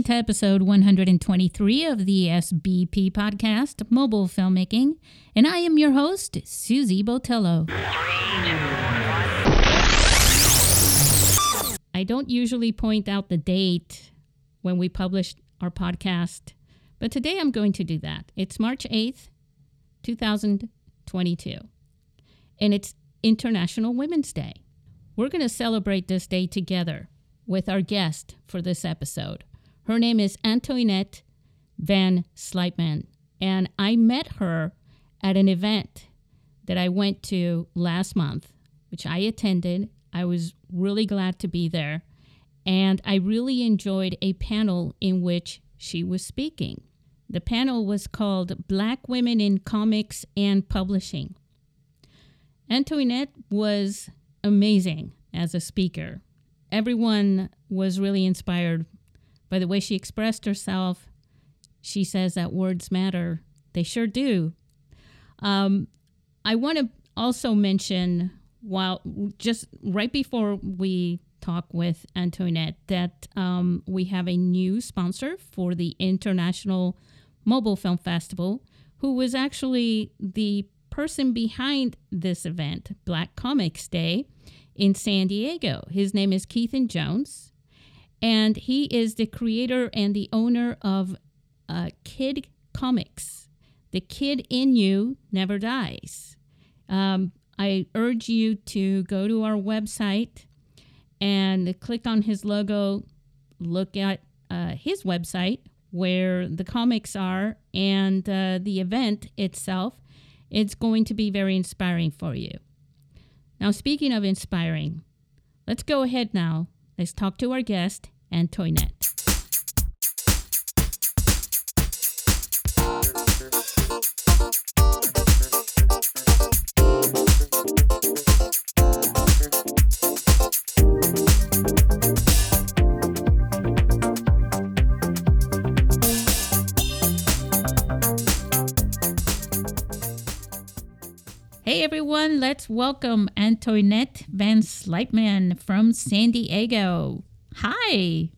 listening to episode 123 of the SBP podcast, Mobile Filmmaking, and I am your host, Susie Botello. I don't usually point out the date when we publish our podcast, but today I'm going to do that. It's March 8th, 2022, and it's International Women's Day. We're going to celebrate this day together with our guest for this episode. Her name is Antoinette Van Slytman, and I met her at an event that I went to last month, which I attended. I was really glad to be there, and I really enjoyed a panel in which she was speaking. The panel was called Black Women in Comics and Publishing. Antoinette was amazing as a speaker everyone was really inspired by the way she expressed herself. She says that words matter. They sure do. Um, I want to also mention, while just right before we talk with Antoinette, that um, we have a new sponsor for the International Mobile Film Festival, who was actually the person behind this event, Black Comics Day in San Diego. His name is Keithan Jones, and he is the creator and the owner of uh, Kid Comics. The kid in you never dies. Um, I urge you to go to our website and click on his logo, look at uh, his website where the comics are and uh, the event itself. It's going to be very inspiring for you. Now, speaking of inspiring, let's go ahead now. Let's talk to our guest, Antoinette. Everyone, let's welcome Antoinette Van Slytman from San Diego. Hi.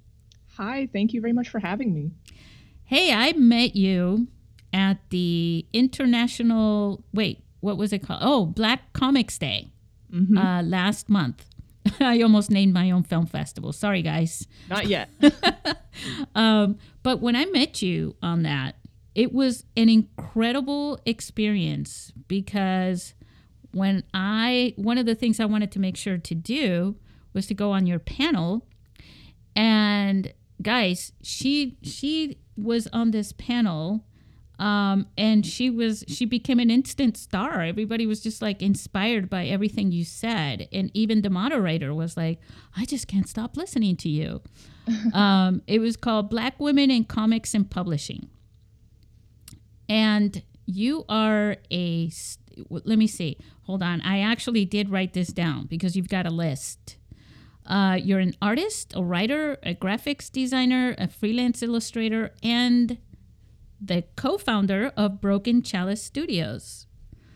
Hi, thank you very much for having me. Hey, I met you at the International, wait, what was it called? Oh, Black Comics Day mm-hmm. uh, last month. I almost named my own film festival. Sorry, guys. Not yet. um, but when I met you on that, it was an incredible experience because when I, one of the things I wanted to make sure to do was to go on your panel. And guys, she, she was on this panel um, and she was she became an instant star. Everybody was just like inspired by everything you said. And even the moderator was like i just can't stop listening to you. Um, it was called black women in comics and publishing. And you are a let me see. Hold on. I actually did write this down because you've got a list. Uh, you're an artist a writer a graphics designer a freelance illustrator and the co-founder of broken chalice studios.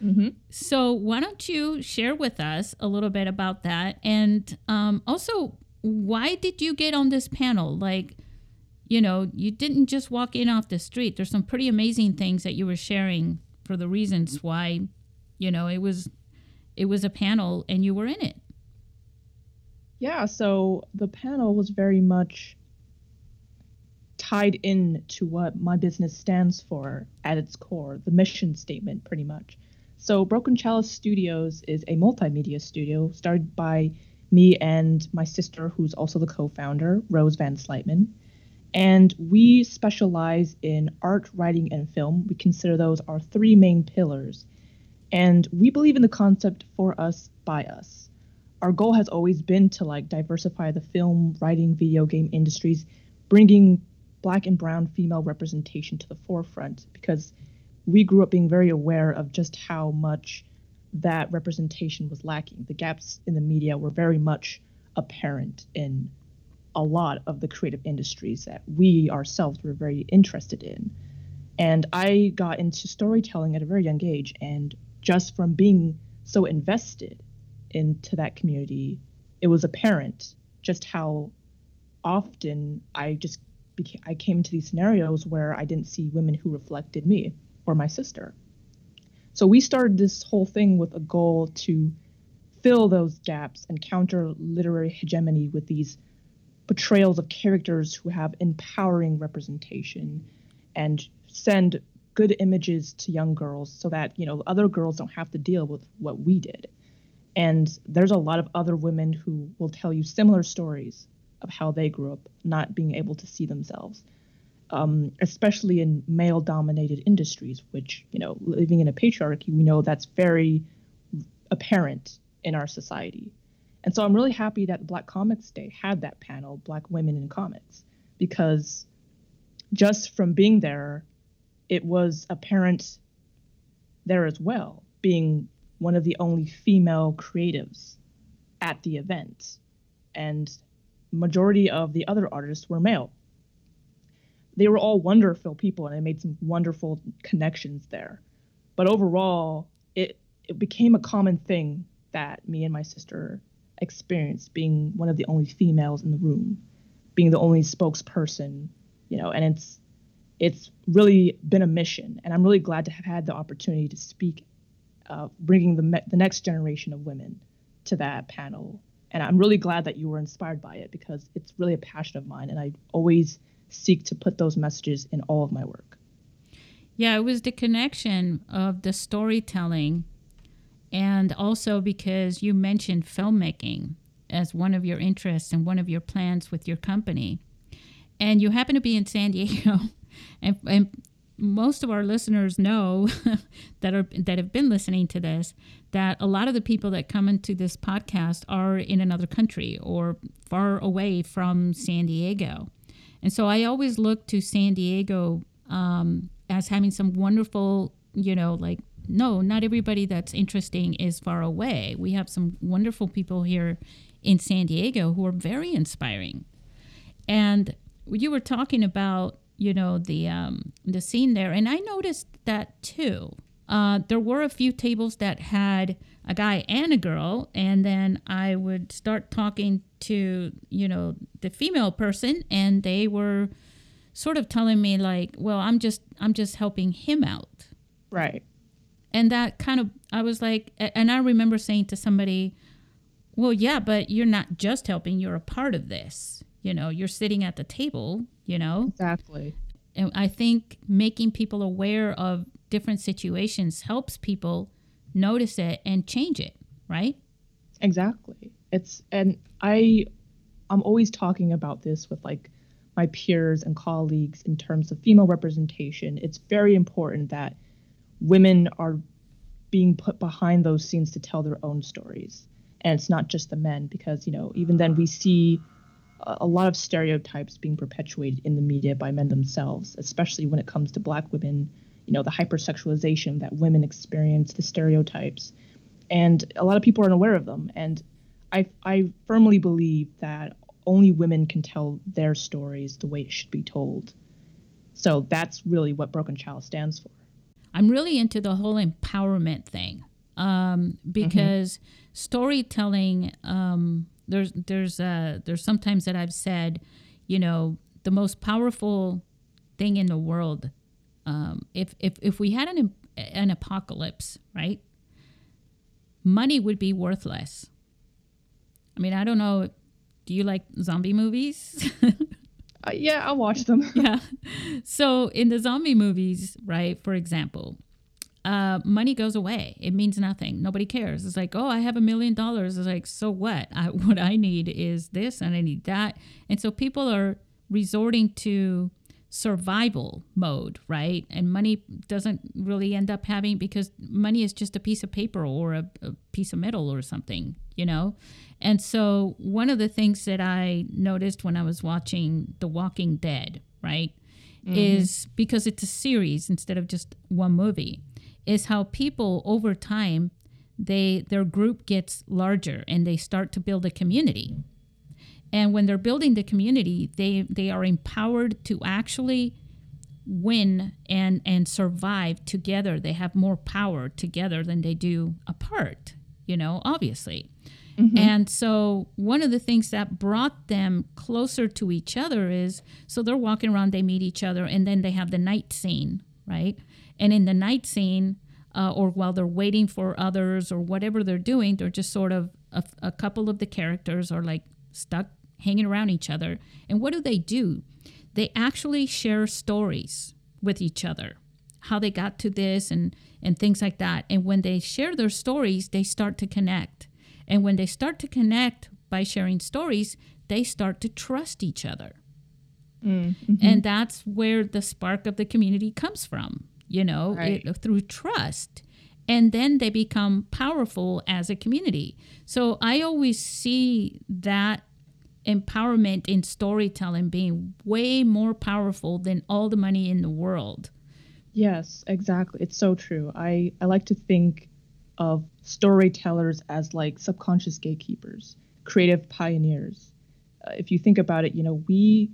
Mm-hmm. so why don't you share with us a little bit about that? And um, also why did you get on this panel? Like you know you didn't just walk in off the street. There's some pretty amazing things that you were sharing for the reasons why you know it was it was a panel and you were in it. Yeah so the panel was very much tied in to what my business stands for at its core the mission statement pretty much. So broken chalice studios is a multimedia studio started by me and my sister who's also the co-founder rose van slytman and we specialize in art writing and film. We consider those our three main pillars and we believe in the concept for us by us. Our goal has always been to like diversify the film, writing, video game industries, bringing black and brown female representation to the forefront because we grew up being very aware of just how much that representation was lacking. The gaps in the media were very much apparent in a lot of the creative industries that we ourselves were very interested in. And I got into storytelling at a very young age and just from being so invested into that community, it was apparent just how often I just beca- I came into these scenarios where I didn't see women who reflected me or my sister. So we started this whole thing with a goal to fill those gaps and counter literary hegemony with these portrayals of characters who have empowering representation and send good images to young girls so that you know other girls don't have to deal with what we did. And there's a lot of other women who will tell you similar stories of how they grew up not being able to see themselves um, especially in male dominated industries which you know living in a patriarchy we know that's very apparent in our society. And so i'm really happy that black comics day had that panel black women in comics because just from being there it was apparent there as well being one of the only female creatives at the event and majority of the other artists were male they were all wonderful people and I made some wonderful connections there. But overall, it it became a common thing that me and my sister experienced being one of the only females in the room, being the only spokesperson, you know, and it's it's really been a mission and I'm really glad to have had the opportunity to speak uh, bringing the me- the next generation of women to that panel. And I'm really glad that you were inspired by it because it's really a passion of mine and I always seek to put those messages in all of my work. Yeah, it was the connection of the storytelling and also because you mentioned filmmaking as one of your interests and one of your plans with your company. And you happen to be in San Diego. And, and most of our listeners know that are that have been listening to this that a lot of the people that come into this podcast are in another country or far away from San Diego. And so I always look to San Diego um, as having some wonderful, you know, like, no, not everybody that's interesting is far away. We have some wonderful people here in San Diego who are very inspiring. And you were talking about, you know, the um, the scene there, and I noticed that too. Uh, there were a few tables that had a guy and a girl, and then I would start talking to you know the female person, and they were sort of telling me like, "Well, I'm just I'm just helping him out," Right. and that kind of I was like, and I remember saying to somebody, "Well, yeah, but you're not just helping; you're a part of this. You know, you're sitting at the table. You know." Exactly. And I think making people aware of different situations helps people notice it and change it, right? Exactly. It's and I I'm always talking about this with like my peers and colleagues in terms of female representation. It's very important that women are being put behind those scenes to tell their own stories. And it's not just the men because, you know, even then we see a, lot of stereotypes being perpetuated in the media by men themselves, especially when it comes to black women, you know, the hypersexualization that women experience, the stereotypes. And a lot of people aren't aware of them. And I, I firmly believe that only women can tell their stories the way it should be told. So that's really what Broken Chalice stands for. I'm really into the whole empowerment thing um, because storytelling. Um, there's there's uh, there's sometimes that I've said, you know, the most powerful thing in the world. Um, if if if we had an an apocalypse, right? Money would be worthless. I mean, I don't know. Do you like zombie movies? Uh, yeah, I'll watch them. yeah. So in the zombie movies, right, for example, uh, money goes away. It means nothing. Nobody cares. It's like, oh, I have a million dollars. It's like, so what? I, what I need is this and I need that. And so people are resorting to survival mode, right? And money doesn't really end up having because money is just a piece of paper or a, a piece of metal or something, you know? And so one of the things that I noticed when I was watching The Walking Dead, right, is because it's a series instead of just one movie, is how people over time they their group gets larger and they start to build a community. And when they're building the community, they they are empowered to actually win and and survive together. They have more power together than they do apart, you know, obviously. Mm-hmm. And so, one of the things that brought them closer to each other is so they're walking around, they meet each other, and then they have the night scene, right? And in the night scene, uh, or while they're waiting for others or whatever they're doing, they're just sort of a, a couple of the characters are like stuck hanging around each other. And what do they do? They actually share stories with each other, how they got to this and, and things like that. And when they share their stories, they start to connect. And when they start to connect by sharing stories, they start to trust each other. Mm-hmm. And that's where the spark of the community comes from, you know, right. it, through trust. And then they become powerful as a community. So I always see that empowerment in storytelling being way more powerful than all the money in the world. Yes, exactly. It's so true. I, I like to think of storytellers as like subconscious gatekeepers, creative pioneers. Uh, if you think about it, you know, we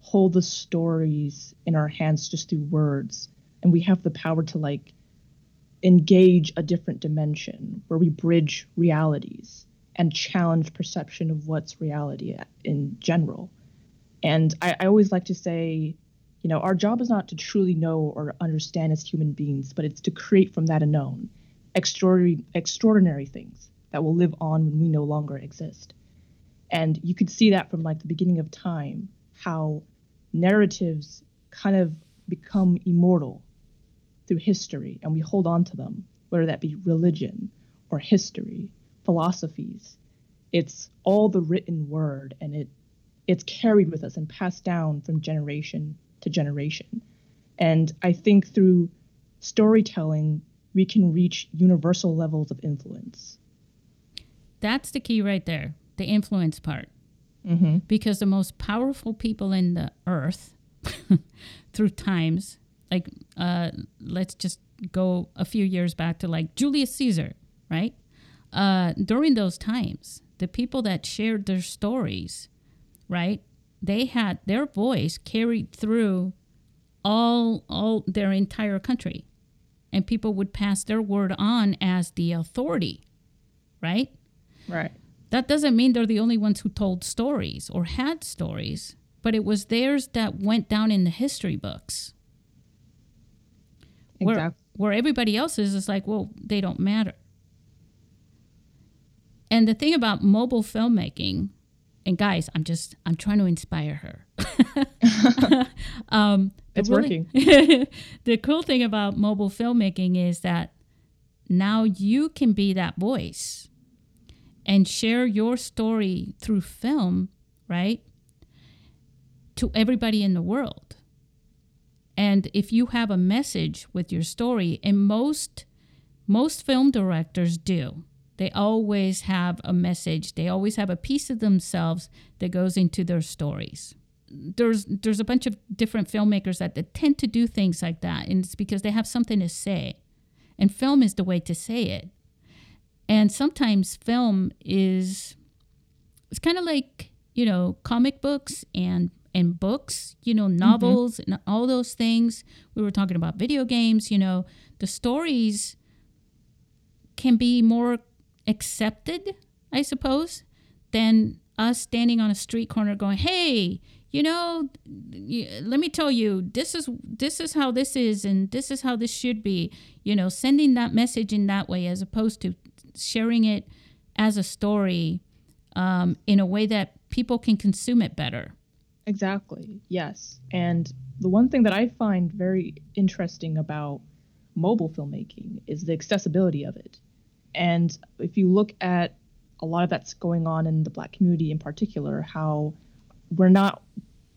hold the stories in our hands just through words, and we have the power to like engage a different dimension where we bridge realities and challenge perception of what's reality in general. And I, I always like to say, you know, our job is not to truly know or understand as human beings, but it's to create from that unknown extraordinary, extraordinary things that will live on when we no longer exist. And you could see that from like the beginning of time, how narratives kind of become immortal through history and we hold on to them, whether that be religion or history, philosophies. It's all the written word and it it's carried with us and passed down from generation to generation. And I think through storytelling, we can reach universal levels of influence. That's the key right there, the influence part. Mm-hmm. Because the most powerful people in the earth through times, like uh, let's just go a few years back to like Julius Caesar, right? Uh, during those times, the people that shared their stories, right? They had their voice carried through all all their entire country and people would pass their word on as the authority, right? Right. That doesn't mean they're the only ones who told stories or had stories, but it was theirs that went down in the history books. Exactly. Where, where everybody else's is like, well, they don't matter. And the thing about mobile filmmaking, and guys, I'm just I'm trying to inspire her. um, it's really, working. the cool thing about mobile filmmaking is that now you can be that voice and share your story through film, right? To everybody in the world. And if you have a message with your story, and most most film directors do, they always have a message. They always have a piece of themselves that goes into their stories. There's there's a bunch of different filmmakers that, that tend to do things like that and it's because they have something to say. And film is the way to say it. And sometimes film is it's kind of like you know comic books and and books you know mm-hmm. novels mm-hmm. and all those things we were talking about video games you know the stories can be more accepted i suppose than us standing on a street corner going hey you know let me tell you this is this is how this is and this is how this should be you know sending that message in that way as opposed to sharing it as a story um, in a way that people can consume it better exactly yes. And the one thing that i find very interesting about mobile filmmaking is the accessibility of it. And if you look at a lot of that's going on in the black community in particular how we're not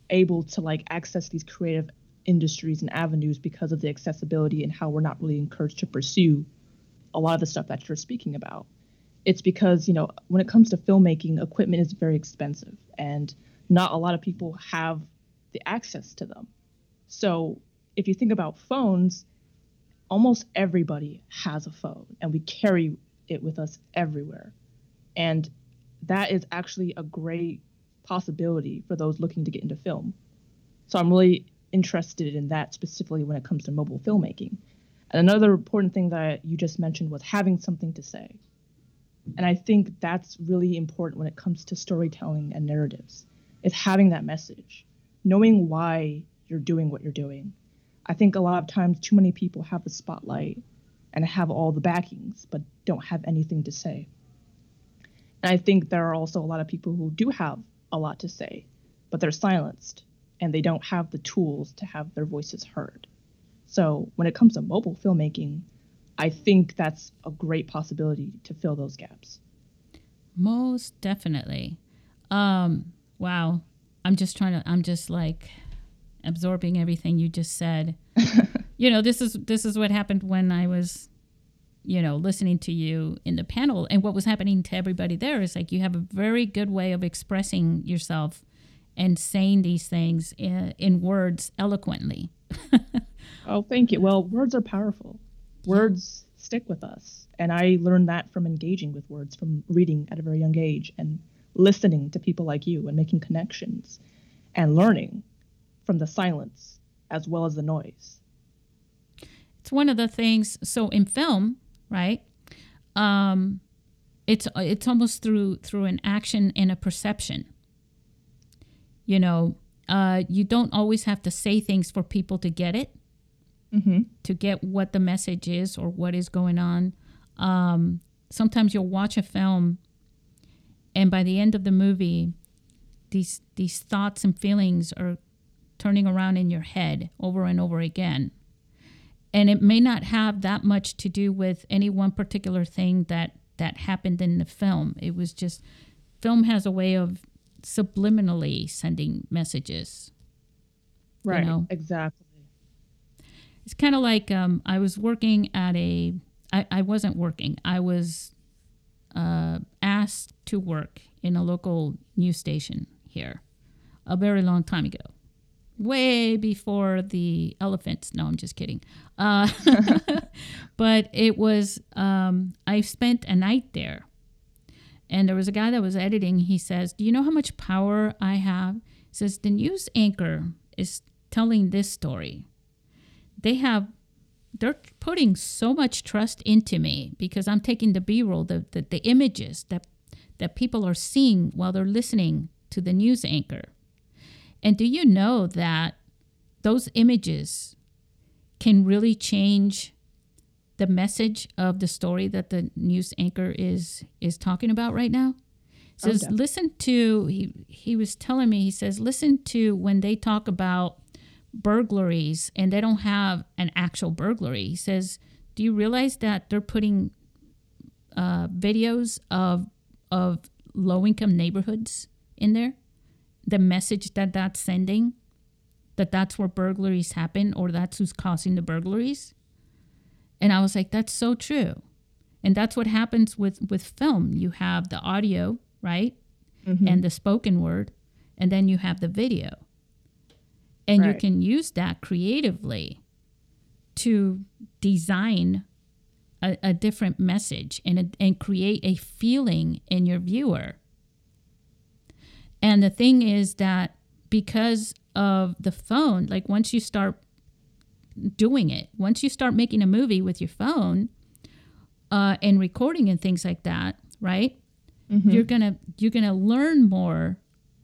able to like access these creative industries and avenues because of the accessibility and how we're not really encouraged to pursue a lot of the stuff that you're speaking about. It's because, you know, when it comes to filmmaking, equipment is very expensive. And not a lot of people have the access to them. So, if you think about phones, almost everybody has a phone and we carry it with us everywhere. And that is actually a great possibility for those looking to get into film. So I'm really interested in that specifically when it comes to mobile filmmaking. And another important thing that you just mentioned was having something to say. And I think that's really important when it comes to storytelling and narratives, is having that message, knowing why you're doing what you're doing. I think a lot of times too many people have the spotlight and have all the backings, but don't have anything to say. And I think there are also a lot of people who do have a lot to say, but they're silenced and they don't have the tools to have their voices heard. So when it comes to mobile filmmaking, I think that's a great possibility to fill those gaps. Most definitely. Um, wow. I'm just trying to, I'm just like absorbing everything you just said. you know, this is, this is what happened when I was, you know, listening to you in the panel. And what was happening to everybody there is like you have a very good way of expressing yourself and saying these things in, in words eloquently. oh, thank you. Well, words are powerful. Words yeah. stick with us. And I learned that from engaging with words, from reading at a very young age and listening to people like you and making connections and learning from the silence as well as the noise. It's one of the things. So in film, right? Um, it's it's almost through through an action and a perception you know, uh, you don't always have to say things for people to get it, mm-hmm. to get what the message is or what is going on. Um, sometimes you'll watch a film, and by the end of the movie, these these thoughts and feelings are turning around in your head over and over again. And it may not have that much to do with any one particular thing that that happened in the film. It was just film has a way of subliminally sending messages. Right. You know? Exactly. It's kind of like um, I was working at a. I, I wasn't working. I was uh, asked to work in a local news station here a very long time ago way before the elephants. No, I'm just kidding. Uh, but it was, um, I spent a night there and there was a guy that was editing. He says, Do you know how much power I have? He says, The news anchor is telling this story. They have, they're putting so much trust into me because I'm taking the B roll, the, the, the images that, that people are seeing while they're listening to the news anchor. And do you know that those images can really change the message of the story that the news anchor is is talking about right now oh, says okay. listen to he he was telling me he says listen to when they talk about burglaries and they don't have an actual burglary he says do you realize that they're putting uh, videos of of low income neighborhoods in there the message that that's sending that that's where burglaries happen or that's who's causing the burglaries and I was like, that's so true. And that's what happens with, with film. You have the audio, right? Mm-hmm. And the spoken word, and then you have the video. And right. you can use that creatively to design a, a different message and, a, and create a feeling in your viewer. And the thing is that because of the phone, like once you start doing it. Once you start making a movie with your phone uh, and recording and things like that, right? Mm-hmm. You're gonna you're gonna learn more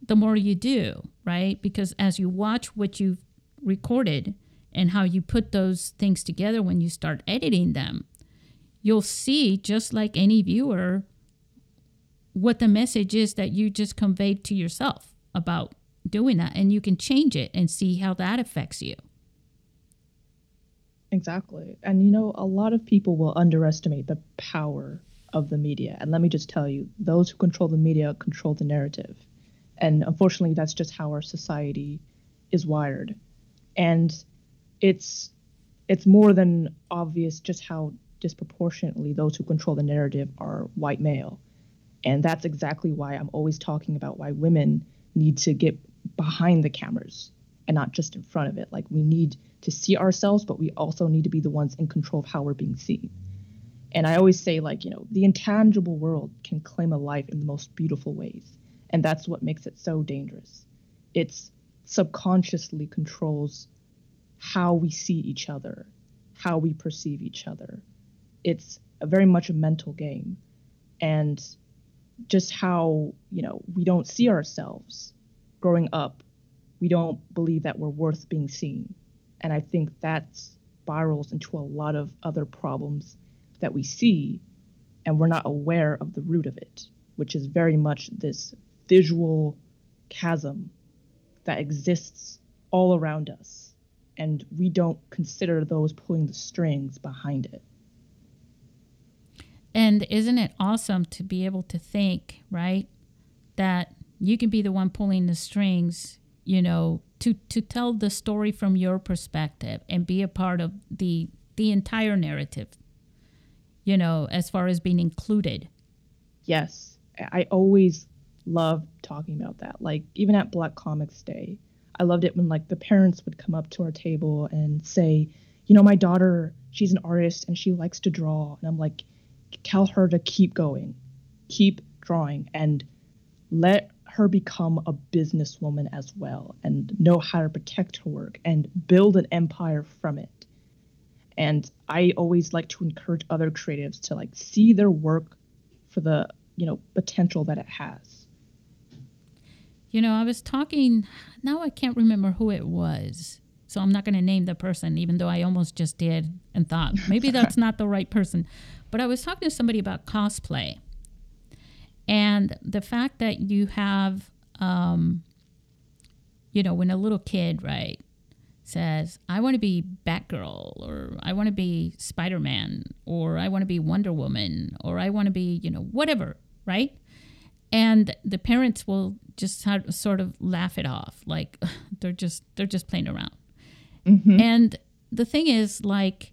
the more you do, right? Because as you watch what you've recorded and how you put those things together when you start editing them, you'll see just like any viewer what the message is that you just conveyed to yourself about doing that and you can change it and see how that affects you. Exactly. And you know, a lot of people will underestimate the power of the media. And let me just tell you, those who control the media control the narrative. And unfortunately, that's just how our society is wired. And it's it's more than obvious just how disproportionately those who control the narrative are white male. And that's exactly why I'm always talking about why women need to get behind the cameras and not just in front of it. Like we need to see ourselves, but we also need to be the ones in control of how we're being seen. And I always say, like, you know, the intangible world can claim a life in the most beautiful ways. And that's what makes it so dangerous. It's subconsciously controls how we see each other, how we perceive each other. It's very much a mental game. and just how, you know, we don't see ourselves growing up. We don't believe that we're worth being seen. And I think that spirals into a lot of other problems that we see, and we're not aware of the root of it, which is very much this visual chasm that exists all around us. And we don't consider those pulling the strings behind it. And isn't it awesome to be able to think, right, that you can be the one pulling the strings, you know, to to tell the story from your perspective and be a part of the the entire narrative. You know, as far as being included. Yes. I always loved talking about that. Like even at Black Comics Day, I loved it when like the parents would come up to our table and say, "You know, my daughter, she's an artist and she likes to draw." And I'm like, tell her to keep going, keep drawing, and let her become a businesswoman as well and know how to protect her work and build an empire from it. And I always like to encourage other creatives to like see their work for the, you know, potential that it has. You know, I was talking, now I can't remember who it was. So I'm not going to name the person, even though I almost just did and thought maybe that's not the right person. But I was talking to somebody about cosplay and the fact that you have, um, you know, when a little kid, right, says, I want to be Batgirl, or I want to be Spider Man, or I want to be Wonder Woman, or I want to be, you know, whatever, right? And the parents will just sort of laugh it off, like they're just they're just playing around. Mm-hmm. And the thing is, like,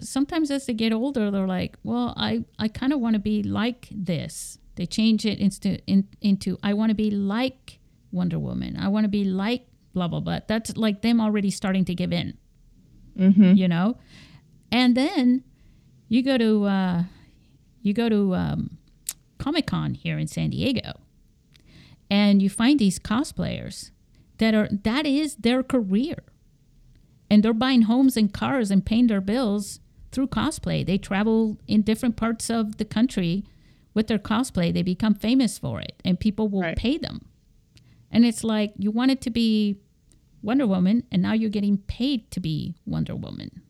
sometimes as they get older, they're like, well, I, I kind of want to be like this. They change it into, in, into I want to be like Wonder Woman. I want to be like blah, blah, blah. That's like them already starting to give in, mm-hmm. you know? And then you go to, uh, you go to um, Comic Con here in San Diego and you find these cosplayers that are, that is their career and they're buying homes and cars and paying their bills through cosplay. They travel in different parts of the country with their cosplay. They become famous for it, and people will right. pay them. And it's like you wanted to be Wonder Woman, and now you're getting paid to be Wonder Woman.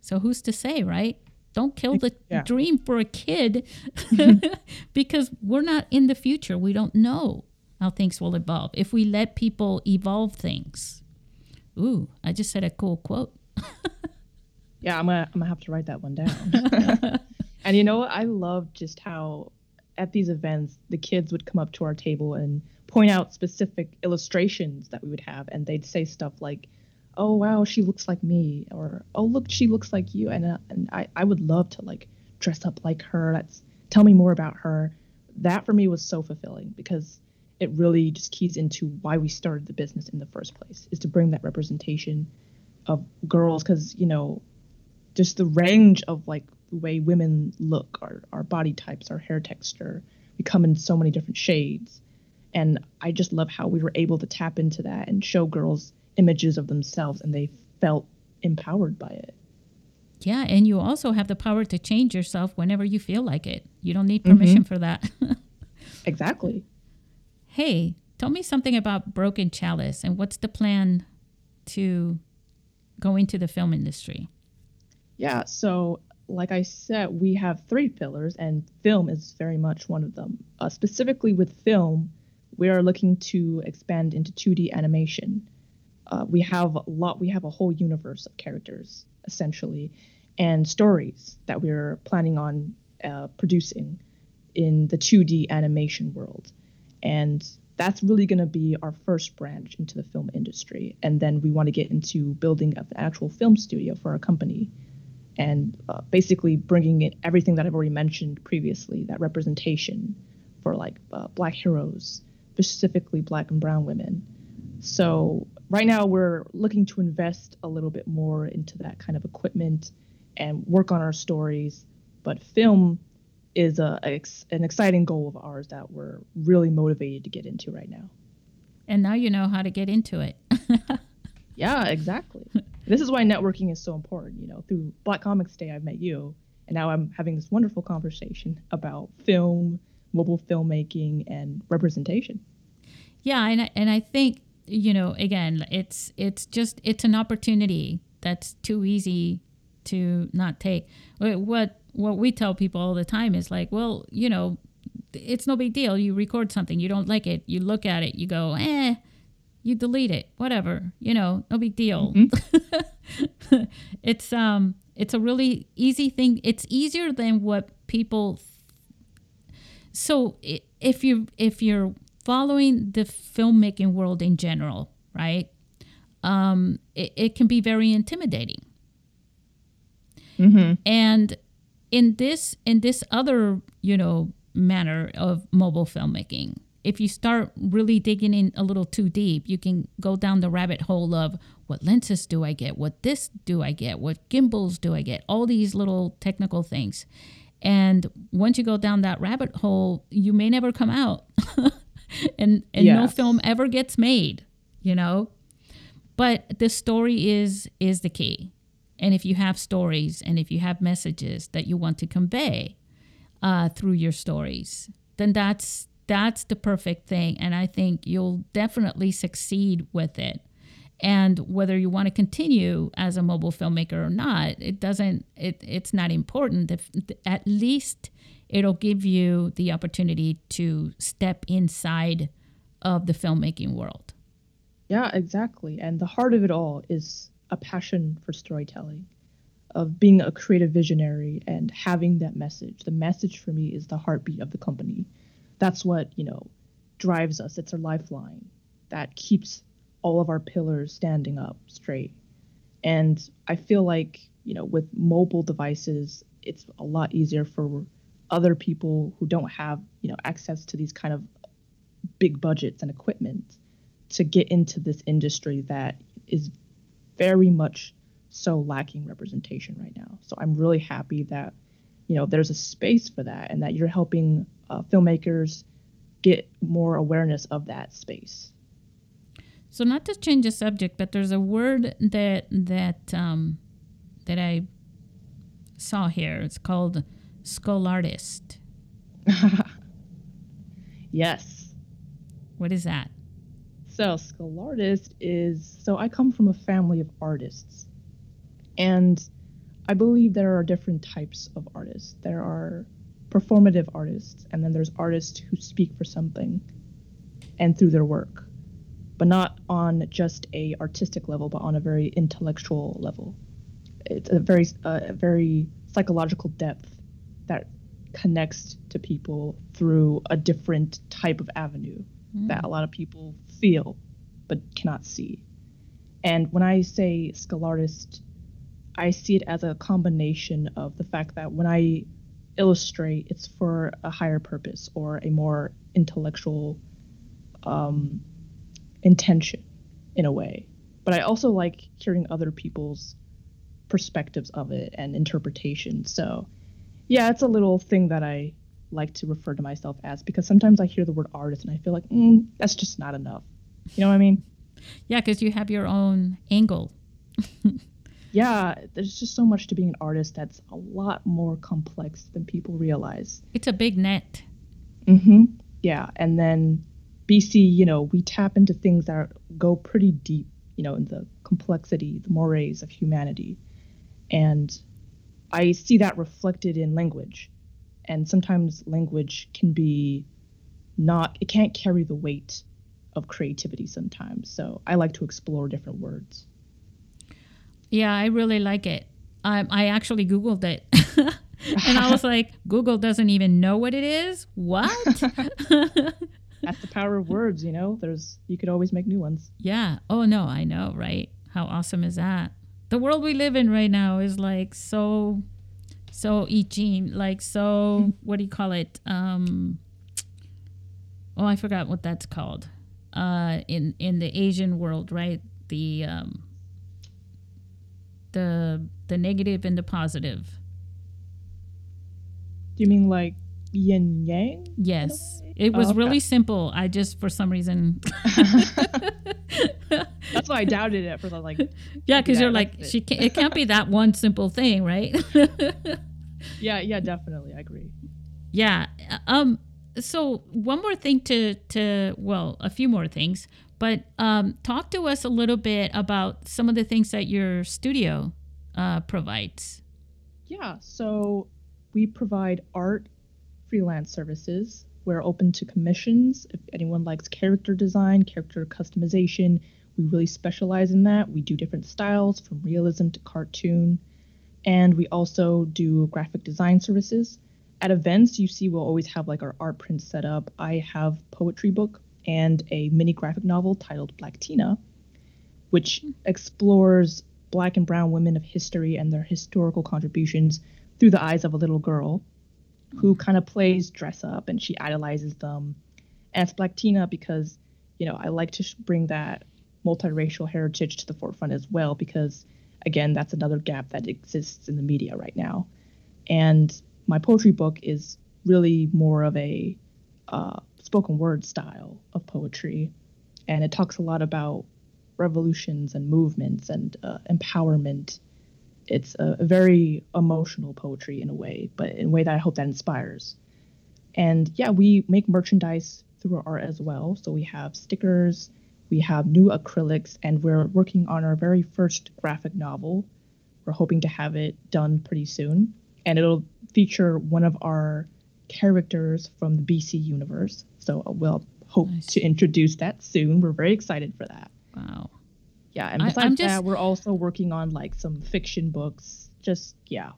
So who's to say, right? Don't kill the yeah. dream for a kid mm-hmm. because we're not in the future. We don't know how things will evolve. If we let people evolve things. Ooh, I just said a cool quote. Yeah, I'm gonna I'm gonna have to write that one down. and you know what? I love just how at these events the kids would come up to our table and point out specific illustrations that we would have, and they'd say stuff like, "Oh wow, she looks like me," or "Oh look, she looks like you," and uh, and I I would love to like dress up like her. That's tell me more about her. That for me was so fulfilling because it really just keys into why we started the business in the first place is to bring that representation of girls because you know just the range of like the way women look, our, our body types, our hair texture. We come in so many different shades. And I just love how we were able to tap into that and show girls images of themselves and they felt empowered by it. Yeah, and you also have the power to change yourself whenever you feel like it. You don't need permission mm-hmm. for that. exactly. Hey, tell me something about Broken Chalice and what's the plan to go into the film industry? Yeah, so like I said, we have three pillars, and film is very much one of them. Uh, specifically with film, we are looking to expand into 2D animation. Uh, we have a lot. We have a whole universe of characters essentially, and stories that we're planning on uh, producing in the 2D animation world, and that's really going to be our first branch into the film industry. And then we want to get into building an actual film studio for our company and uh, basically bringing in everything that I've already mentioned previously that representation for like uh, black heroes, specifically black and brown women. So, right now, we're looking to invest a little bit more into that kind of equipment and work on our stories. But film is a, an exciting goal of ours that we're really motivated to get into right now. And now you know how to get into it. yeah, exactly. this is why networking is so important. You know, through Black Comics Day, I've met you, And now I'm having this wonderful conversation about film, mobile filmmaking, and representation. Yeah, and I, and I think you know again, it's it's just it's an opportunity that's too easy to not take. What what we tell people all the time is like, well, you know, it's no big deal. You record something, you don't like it, you look at it, you go, eh, you delete it, whatever, you know, no big deal. Mm-hmm. it's um, it's a really easy thing. It's easier than what people. Th- so if you if you're following the filmmaking world in general, right? Um, it, it can be very intimidating. Mm-hmm. And in this in this other you know manner of mobile filmmaking, if you start really digging in a little too deep, you can go down the rabbit hole of what lenses do I get, what this do I get, what gimbals do I get, all these little technical things. And once you go down that rabbit hole, you may never come out. and and yes. no film ever gets made, you know? But the story is is the key. And if you have stories and if you have messages that you want to convey uh, through your stories, then that's that's the perfect thing. And I think you'll definitely succeed with it. And whether you want to continue as a mobile filmmaker or not, it doesn't. It, it's not important. If, at least it'll give you the opportunity to step inside of the filmmaking world. Yeah, exactly. And the heart of it all is a passion for storytelling, of being a creative visionary and having that message. The message for me is the heartbeat of the company. That's what, you know, drives us. It's our lifeline that keeps all of our pillars standing up straight. And I feel like, you know, with mobile devices, it's a lot easier for other people who don't have, you know, access to these kind of big budgets and equipment to get into this industry that is very much so lacking representation right now. So I'm really happy that you know there's a space for that and that you're helping uh, filmmakers get more awareness of that space. So not to change the subject, but there's a word that that um, that I saw here. It's called scholartist. yes. What is that? So, scholartist is so I come from a family of artists. And I believe there are different types of artists. There are performative artists, and then there's artists who speak for something and through their work, but not on just a artistic level, but on a very intellectual level. It's a very uh, a very psychological depth that connects to people through a different type of avenue mm. that a lot of people feel but cannot see. And when I say scholartist, I see it as a combination of the fact that when I illustrate, it's for a higher purpose or a more intellectual um, intention in a way. But I also like hearing other people's perspectives of it and interpretation. So, yeah, it's a little thing that I like to refer to myself as because sometimes I hear the word artist and I feel like mm, that's just not enough. You know what I mean? Yeah, because you have your own angle. yeah, there's just so much to being an artist that's a lot more complex than people realize. It's a big net. Mm-hmm. Yeah, and then BC, you know, we tap into things that go pretty deep, you know, in the complexity, the mores of humanity, and I see that reflected in language, and sometimes language can be not, it can't carry the weight of creativity sometimes. So I like to explore different words. Yeah, I really like it. Um, I actually Googled it. and I was like, Google doesn't even know what it is? What? That's the power of words, you know? There's you could always make new ones. Yeah. Oh no, I know, right? How awesome is that? The world we live in right now is like so so I like so what do you call it? Um Oh, I forgot what that's called. Uh in in the Asian world, right? The um the the negative and the positive. Do you mean like yin yang? Yes. It was oh, okay. really simple. I just for some reason That's why I doubted it for the like Yeah, cuz you're like she can't, it can't be that one simple thing, right? yeah, yeah, definitely. I agree. Yeah. Um so one more thing to to well, a few more things, but um talk to us a little bit about some of the things that your studio uh provides. Yeah, so we provide art freelance services. We're open to commissions. If anyone likes character design, character customization, we really specialize in that. We do different styles from realism to cartoon. And we also do graphic design services. At events, you see we'll always have like our art prints set up. I have poetry book and a mini graphic novel titled Black Tina, which explores black and brown women of history and their historical contributions through the eyes of a little girl who kind of plays dress up and she idolizes them. And it's Black Tina because, you know, I like to bring that multiracial heritage to the forefront as well because again that's another gap that exists in the media right now and my poetry book is really more of a uh, spoken word style of poetry and it talks a lot about revolutions and movements and uh, empowerment it's a, a very emotional poetry in a way but in a way that i hope that inspires and yeah we make merchandise through our art as well so we have stickers we have new acrylics, and we're working on our very first graphic novel. We're hoping to have it done pretty soon, and it'll feature one of our characters from the BC universe. So we'll hope nice. to introduce that soon. We're very excited for that. Wow. Yeah, and besides just, that, we're also working on like some fiction books. Just yeah.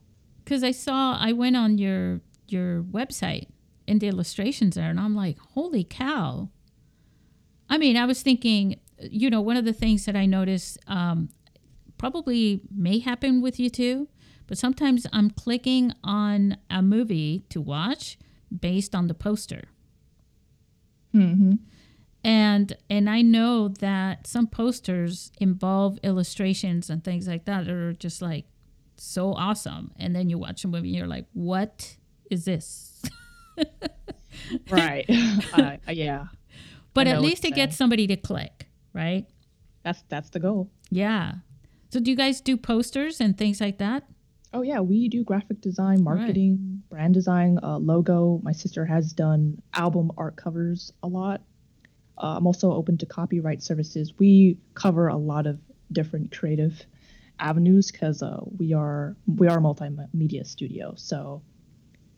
Because I saw, I went on your your website and the illustrations there, and I'm like, holy cow! I mean, I was thinking, you know, one of the things that I notice um, probably may happen with you too, but sometimes I'm clicking on a movie to watch based on the poster. Mm-hmm. And and I know that some posters involve illustrations and things like that that are just like so awesome. And then you watch a movie and you're like, what is this? right. Uh, yeah. But at least it gets somebody to click, right? That's that's the goal. Yeah. So do you guys do posters and things like that? Oh yeah, we do graphic design, marketing, right. brand design, uh, logo. My sister has done album art covers a lot. Uh, I'm also open to copyright services. We cover a lot of different creative avenues because uh, we are we are a multimedia studio, so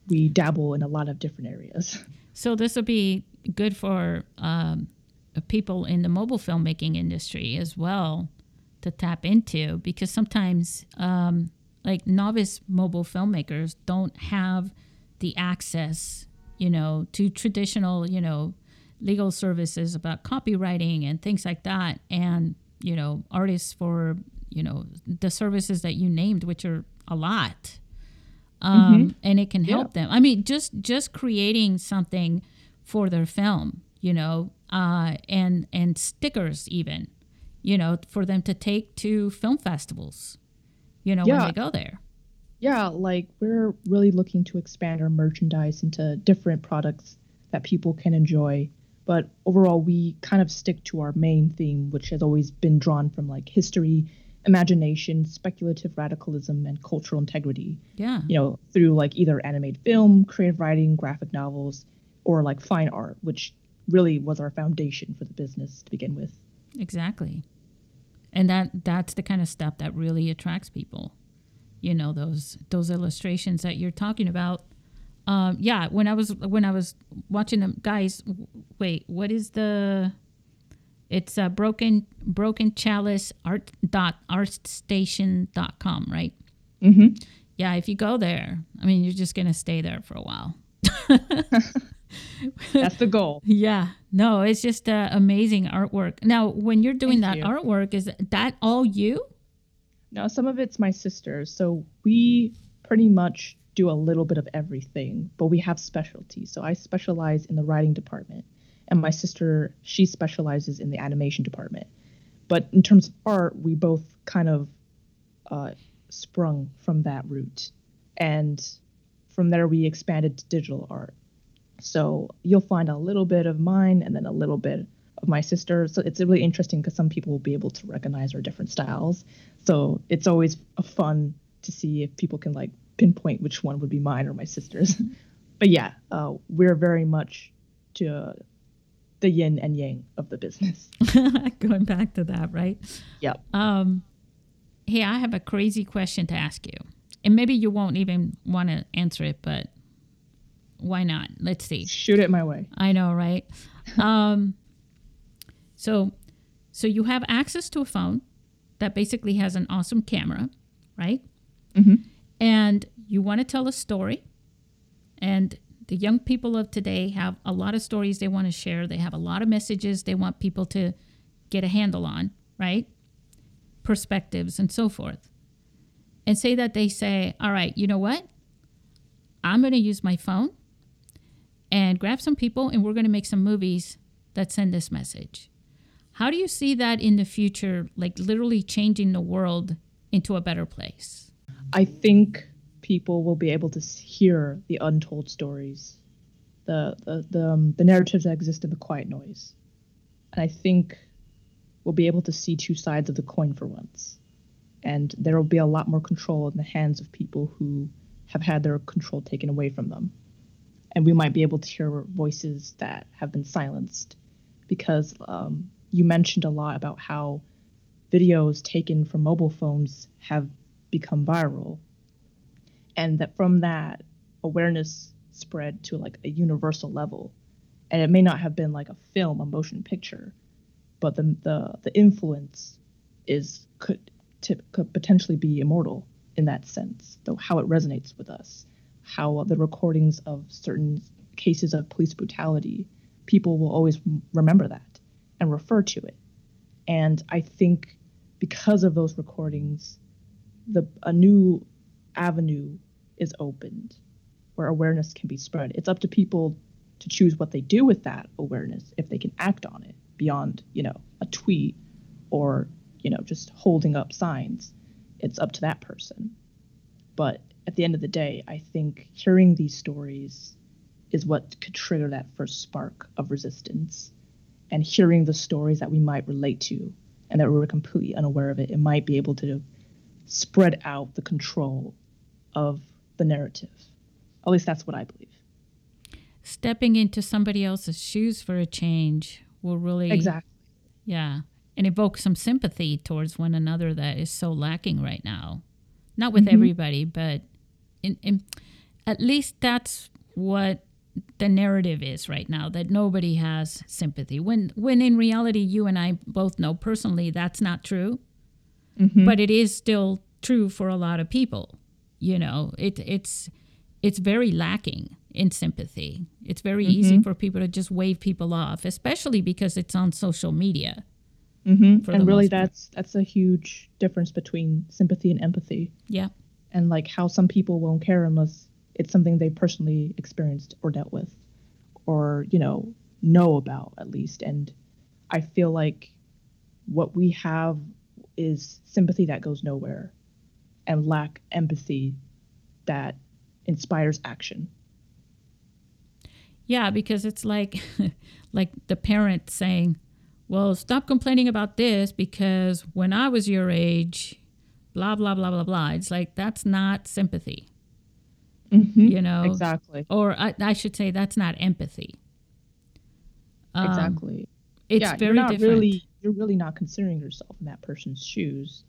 we dabble in a lot of different areas. So this will be good for um, people in the mobile filmmaking industry as well to tap into because sometimes um, like novice mobile filmmakers don't have the access you know to traditional you know legal services about copywriting and things like that and you know artists for you know the services that you named which are a lot um, mm-hmm. and it can help yeah. them. I mean, just just creating something for their film, you know, uh, and and stickers even, you know, for them to take to film festivals, you know, yeah. when they go there. Yeah, like we're really looking to expand our merchandise into different products that people can enjoy. But overall, we kind of stick to our main theme, which has always been drawn from like history imagination, speculative radicalism, and cultural integrity. Yeah. You know, through like either animated film, creative writing, graphic novels, or like fine art, which really was our foundation for the business to begin with. Exactly. And that that's the kind of stuff that really attracts people. You know, those those illustrations that you're talking about. Um, yeah, when I was when I was watching them, guys. Wait, what is the it's a broken broken chalice art dot artstation dot com, right? Mm-hmm. Yeah, if you go there, I mean, you're just gonna stay there for a while. That's the goal. Yeah. No, it's just uh, amazing artwork. Now, when you're doing Thank that you. artwork, is that all you? No, some of it's my sister's. So we pretty much do a little bit of everything, but we have specialties. So I specialize in the writing department and my sister she specializes in the animation department. But in terms of art we both kind of uh, sprung from that route and from there we expanded to digital art. So you'll find a little bit of mine and then a little bit of my sister. So it's really interesting because some people will be able to recognize our different styles. So it's always fun to see if people can like pinpoint which one would be mine or my sister's. but yeah, uh, we're very much to the yin and yang of the business. Going back to that, right? Yep. Um, hey, I have a crazy question to ask you, and maybe you won't even want to answer it, but why not? Let's see. Shoot it my way. I know, right? um, so, so you have access to a phone that basically has an awesome camera, right? Mm-hmm. And you want to tell a story, and the young people of today have a lot of stories they want to share. They have a lot of messages they want people to get a handle on, right? Perspectives and so forth. And say that they say, all right, you know what? I'm going to use my phone and grab some people and we're going to make some movies that send this message. How do you see that in the future, like literally changing the world into a better place? I think people will be able to hear the untold stories, the the the, um, the narratives that exist in the quiet noise, and I think we'll be able to see two sides of the coin for once, and there will be a lot more control in the hands of people who have had their control taken away from them, and we might be able to hear voices that have been silenced, because um, you mentioned a lot about how videos taken from mobile phones have become viral. And that from that awareness spread to like a universal level. And it may not have been like a film a motion picture but the the, the influence is could could potentially be immortal in that sense. Though how it resonates with us how the recordings of certain cases of police brutality people will always remember that and refer to it. And i think because of those recordings the a new avenue is opened where awareness can be spread. It's up to people to choose what they do with that awareness if they can act on it beyond, you know, a tweet or, you know, just holding up signs. It's up to that person. But at the end of the day, I think hearing these stories is what could trigger that first spark of resistance. And hearing the stories that we might relate to and that we were completely unaware of it, it might be able to spread out the control of the narrative. At least that's what I believe. Stepping into somebody else's shoes for a change will really exactly yeah and evoke some sympathy towards one another that is so lacking right now. Not with mm-hmm. everybody, but in, in at least that's what the narrative is right now that nobody has sympathy when when in reality you and I both know personally that's not true mm-hmm. but it is still true for a lot of people you know? It it's it's very lacking in sympathy. It's very mm-hmm. easy for people to just wave people off especially because it's on social media. Mm-hmm. and really that's that's a huge difference between sympathy and empathy. Yeah. And like how some people won't care unless it's something they personally experienced or dealt with or you know know about at least. And i feel like what we have is sympathy that goes nowhere and lack empathy that inspires action. Yeah, because it's like like the parent saying, "Well, stop complaining about this because when I was your age, blah blah blah blah blah." It's like that's not sympathy. Mm-hmm. You know exactly, or I, I, should say that's not empathy. Um, exactly. It's yeah, very you're not different. Really, you're really not considering yourself in that person's shoes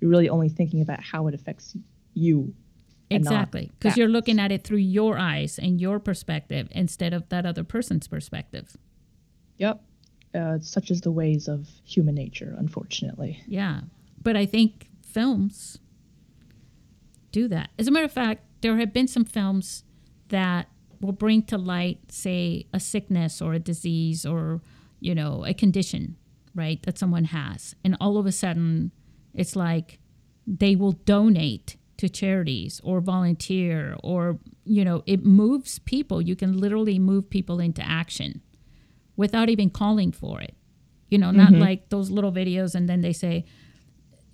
you're really only thinking about how it affects you. Exactly. Because you're looking at it through your eyes and your perspective instead of that other person's perspective. Yep. Uh, such as the ways of human nature, unfortunately. Yeah. But I think films do that. As a matter of fact, there have been some films that will bring to light, say, a sickness or a disease or, you know, a condition, right, that someone has. And all of a sudden, it's like they will donate to charities or volunteer or you know it moves people you can literally move people into action without even calling for it you know not mm-hmm. like those little videos and then they say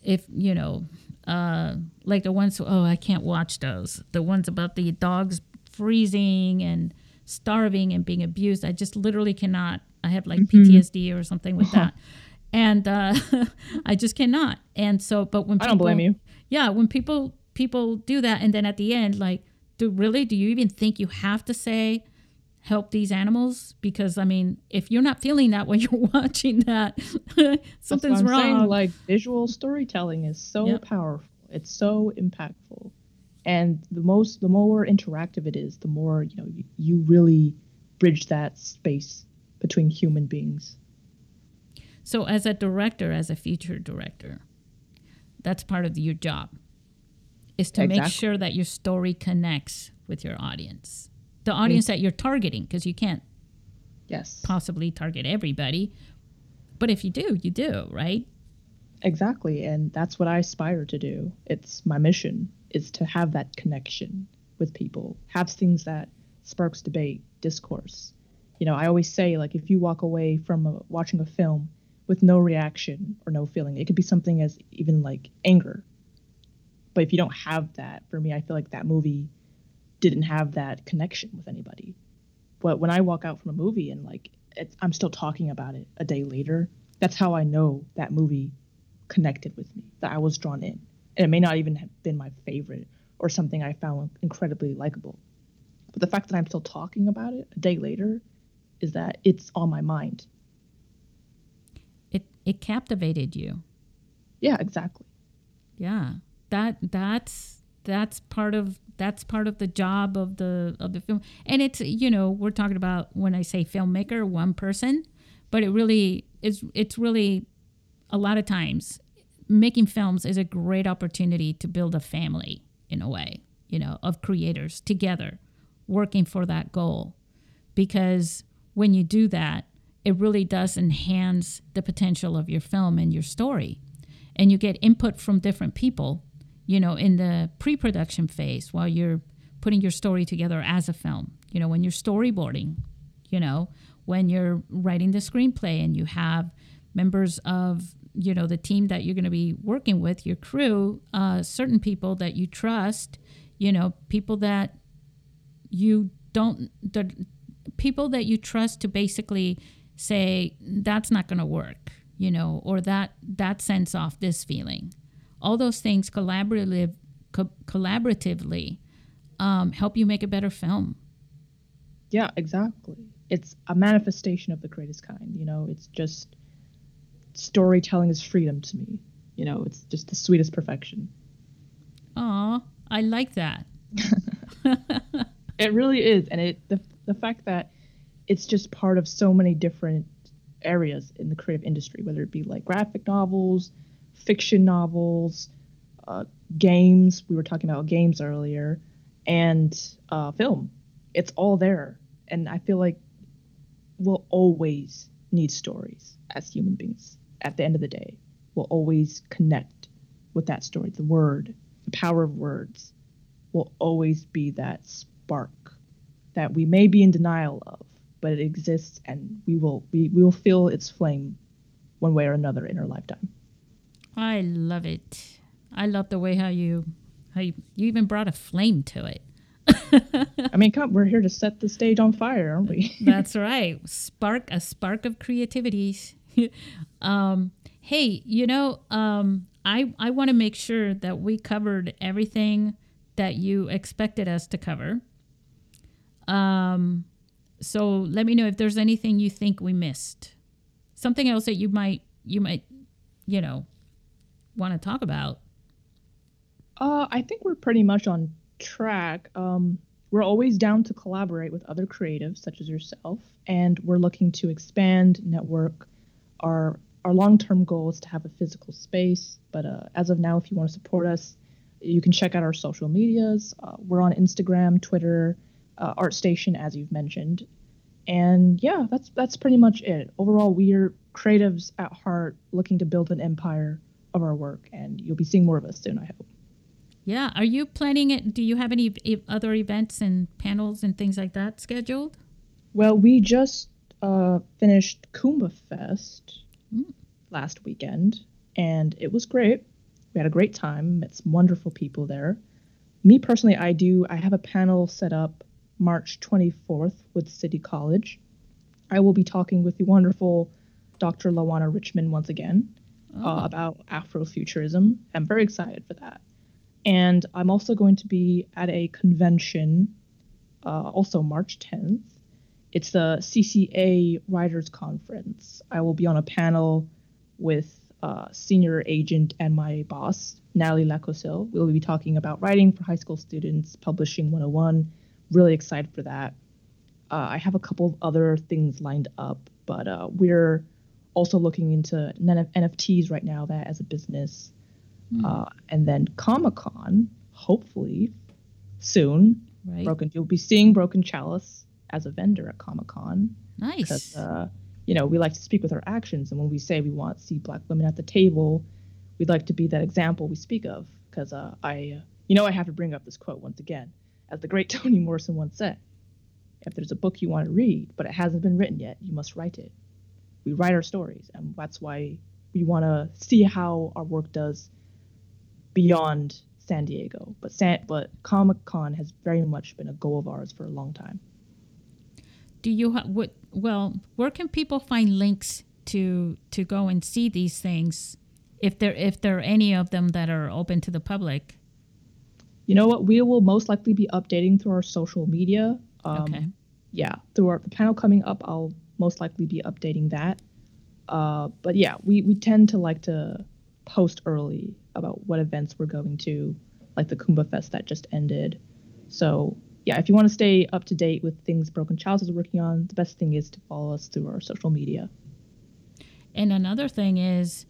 if you know uh like the ones oh i can't watch those the ones about the dogs freezing and starving and being abused i just literally cannot i have like mm-hmm. ptsd or something with that and uh, I just cannot. And so, but when people, I don't blame you. Yeah, when people people do that and then at the end like do really do you even think you have to say help these animals because i mean if you're not feeling that when you're watching that something's wrong saying. like visual storytelling is so yep. powerful it's so impactful and the most the more interactive it is the more you know you, you really bridge that space between human beings. So as a director as a feature director that's part of your job is to exactly. make sure that your story connects with your audience. The audience that you're targeting because you can't yes. possibly target everybody but if you do you do right? Exactly and that's what i aspire to do. It's my mission is to have that connection with people have things that sparks debate discourse you know i always say like if you walk away from a, watching a film with no reaction or no feeling it could be something as even like anger but if you don't have that for me i feel like that movie didn't have that connection with anybody. But when I walk out from a movie and like I'm still talking about it a day later, that's how I know that movie connected with me, that I was drawn in. And it may not even have been my favorite or something I found incredibly likable. But the fact that I'm still talking about it a day later is that it's on my mind. It it captivated you. Yeah, exactly. Yeah. That that's that's part of that's part of the job of the of the film and it's you know we're talking about when i say filmmaker one person but it really is it's really a lot of times making films is a great opportunity to build a family in a way you know of creators together working for that goal because when you do that it really does enhance the potential of your film and your story. And you get input from different people you know, in the pre production phase while you're putting your story together as a film, you know, when you're storyboarding, you know, when you're writing the screenplay and you have members of, you know, the team that you're going to be working with, your crew, uh, certain people that you trust, you know, people that you don't, people that you trust to basically say, that's not going to work, you know, or that, that sends off this feeling all those things collaborative, co- collaboratively um, help you make a better film. Yeah, exactly. It's a manifestation of the greatest kind. You know, it's just storytelling is freedom to me. You know, it's just the sweetest perfection. Aw, I like that. it really is, and it the the fact that it's just part of so many different areas in the creative industry, whether it be like graphic novels, fiction novels, uh, games. We were talking about games earlier, and uh, film. It's all there, and I feel like we'll always need stories as human beings. At the end of the day, we'll always connect with that story. The word, the power of words, will always be that spark that we may be in denial of, but it exists, and we will we, we will feel its flame one way or another in our lifetime. I love it. I love the way how you how you, you even brought a flame to it. I mean, come, we're here to set the stage on fire, aren't we? That's right. Spark a spark of creativity. um, hey, you know, um, I I want to make sure that we covered everything that you expected us to cover. Um, so let me know if there's anything you think we missed. Something else that you might you might, you know, want to talk about? Uh, I think we're pretty much on track. Um, we're always down to collaborate with other creatives such as yourself, and we're looking to expand, network. Our our long-term goal is to have a physical space, but uh, as of now, if you want to support us, you can check out our social medias. Uh, we're on Instagram, Twitter, uh, ArtStation, as you've mentioned, and yeah, that's that's pretty much it. Overall, we're creatives at heart, looking to build an empire of our work, and you'll be seeing more of us soon, I hope. Yeah. Are you planning it? Do you have any other events and panels and things like that scheduled? Well, we just uh, finished Kuumba Fest mm. last weekend, and it was great. We had a great time, met some wonderful people there. Me personally, I do, I have a panel set up March 24th with City College. I will be talking with the wonderful Dr. Lawana Richmond once again uh, oh. uh, about Afrofuturism. I'm very excited for that. And I'm also going to be at a convention, uh, also March 10th. It's the CCA Writers Conference. I will be on a panel with uh, senior agent and my boss, Natalie Lacosille. We'll be talking about writing for high school students, publishing 101. Really excited for that. Uh, I have a couple of other things lined up, but uh, we're also looking into NFTs right now that as a business. Mm. Uh, and then Comic Con, hopefully soon. Right. Broken, you'll be seeing Broken Chalice as a vendor at Comic Con. Nice. Because, uh, you know, we like to speak with our actions, and when we say we want to see Black women at the table, we'd like to be that example we speak of. Because uh, I, uh, you know, I have to bring up this quote once again, as the great Toni Morrison once said: "If there's a book you want to read, but it hasn't been written yet, you must write it." We write our stories, and that's why we want to see how our work does beyond San Diego. But San, but Comic Con has very much been a goal of ours for a long time. Do you ha- what? Well, where can people find links to to go and see these things, if there if there are any of them that are open to the public? You know what? We will most likely be updating through our social media. Um, okay. Yeah, through our the panel coming up, I'll most likely be updating that. Uh, but yeah, we we tend to like to post early about what events we're going to, like the Kuumba Fest that just ended. So yeah, if you want to stay up to date with things Broken Chalice is working on, the best thing is to follow us through our social media. And another thing is,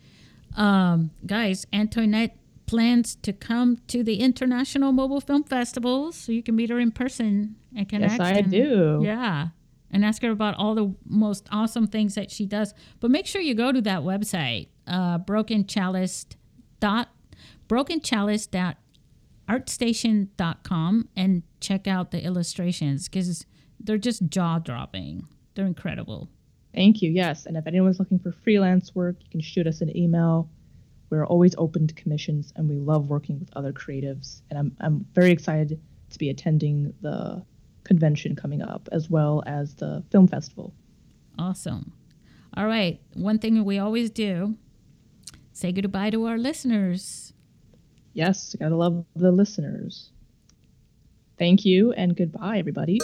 um, guys, Antoinette plans to come to the International Mobile Film Festival, so you can meet her in person and connect. Yes, I and, do. Yeah, and ask her about all the most awesome things that she does. But make sure you go to that website, uh, Broken Chalice dot broken chalice dot artstation.com and check out the illustrations because they're just jaw dropping. They're incredible. Thank you. Yes. And if anyone's looking for freelance work, you can shoot us an email. We're always open to commissions and we love working with other creatives. And I'm, I'm very excited to be attending the convention coming up as well as the film festival. Awesome. All right. One thing we always do say goodbye to our listeners. Yes, gotta love the listeners. Thank you and goodbye, everybody.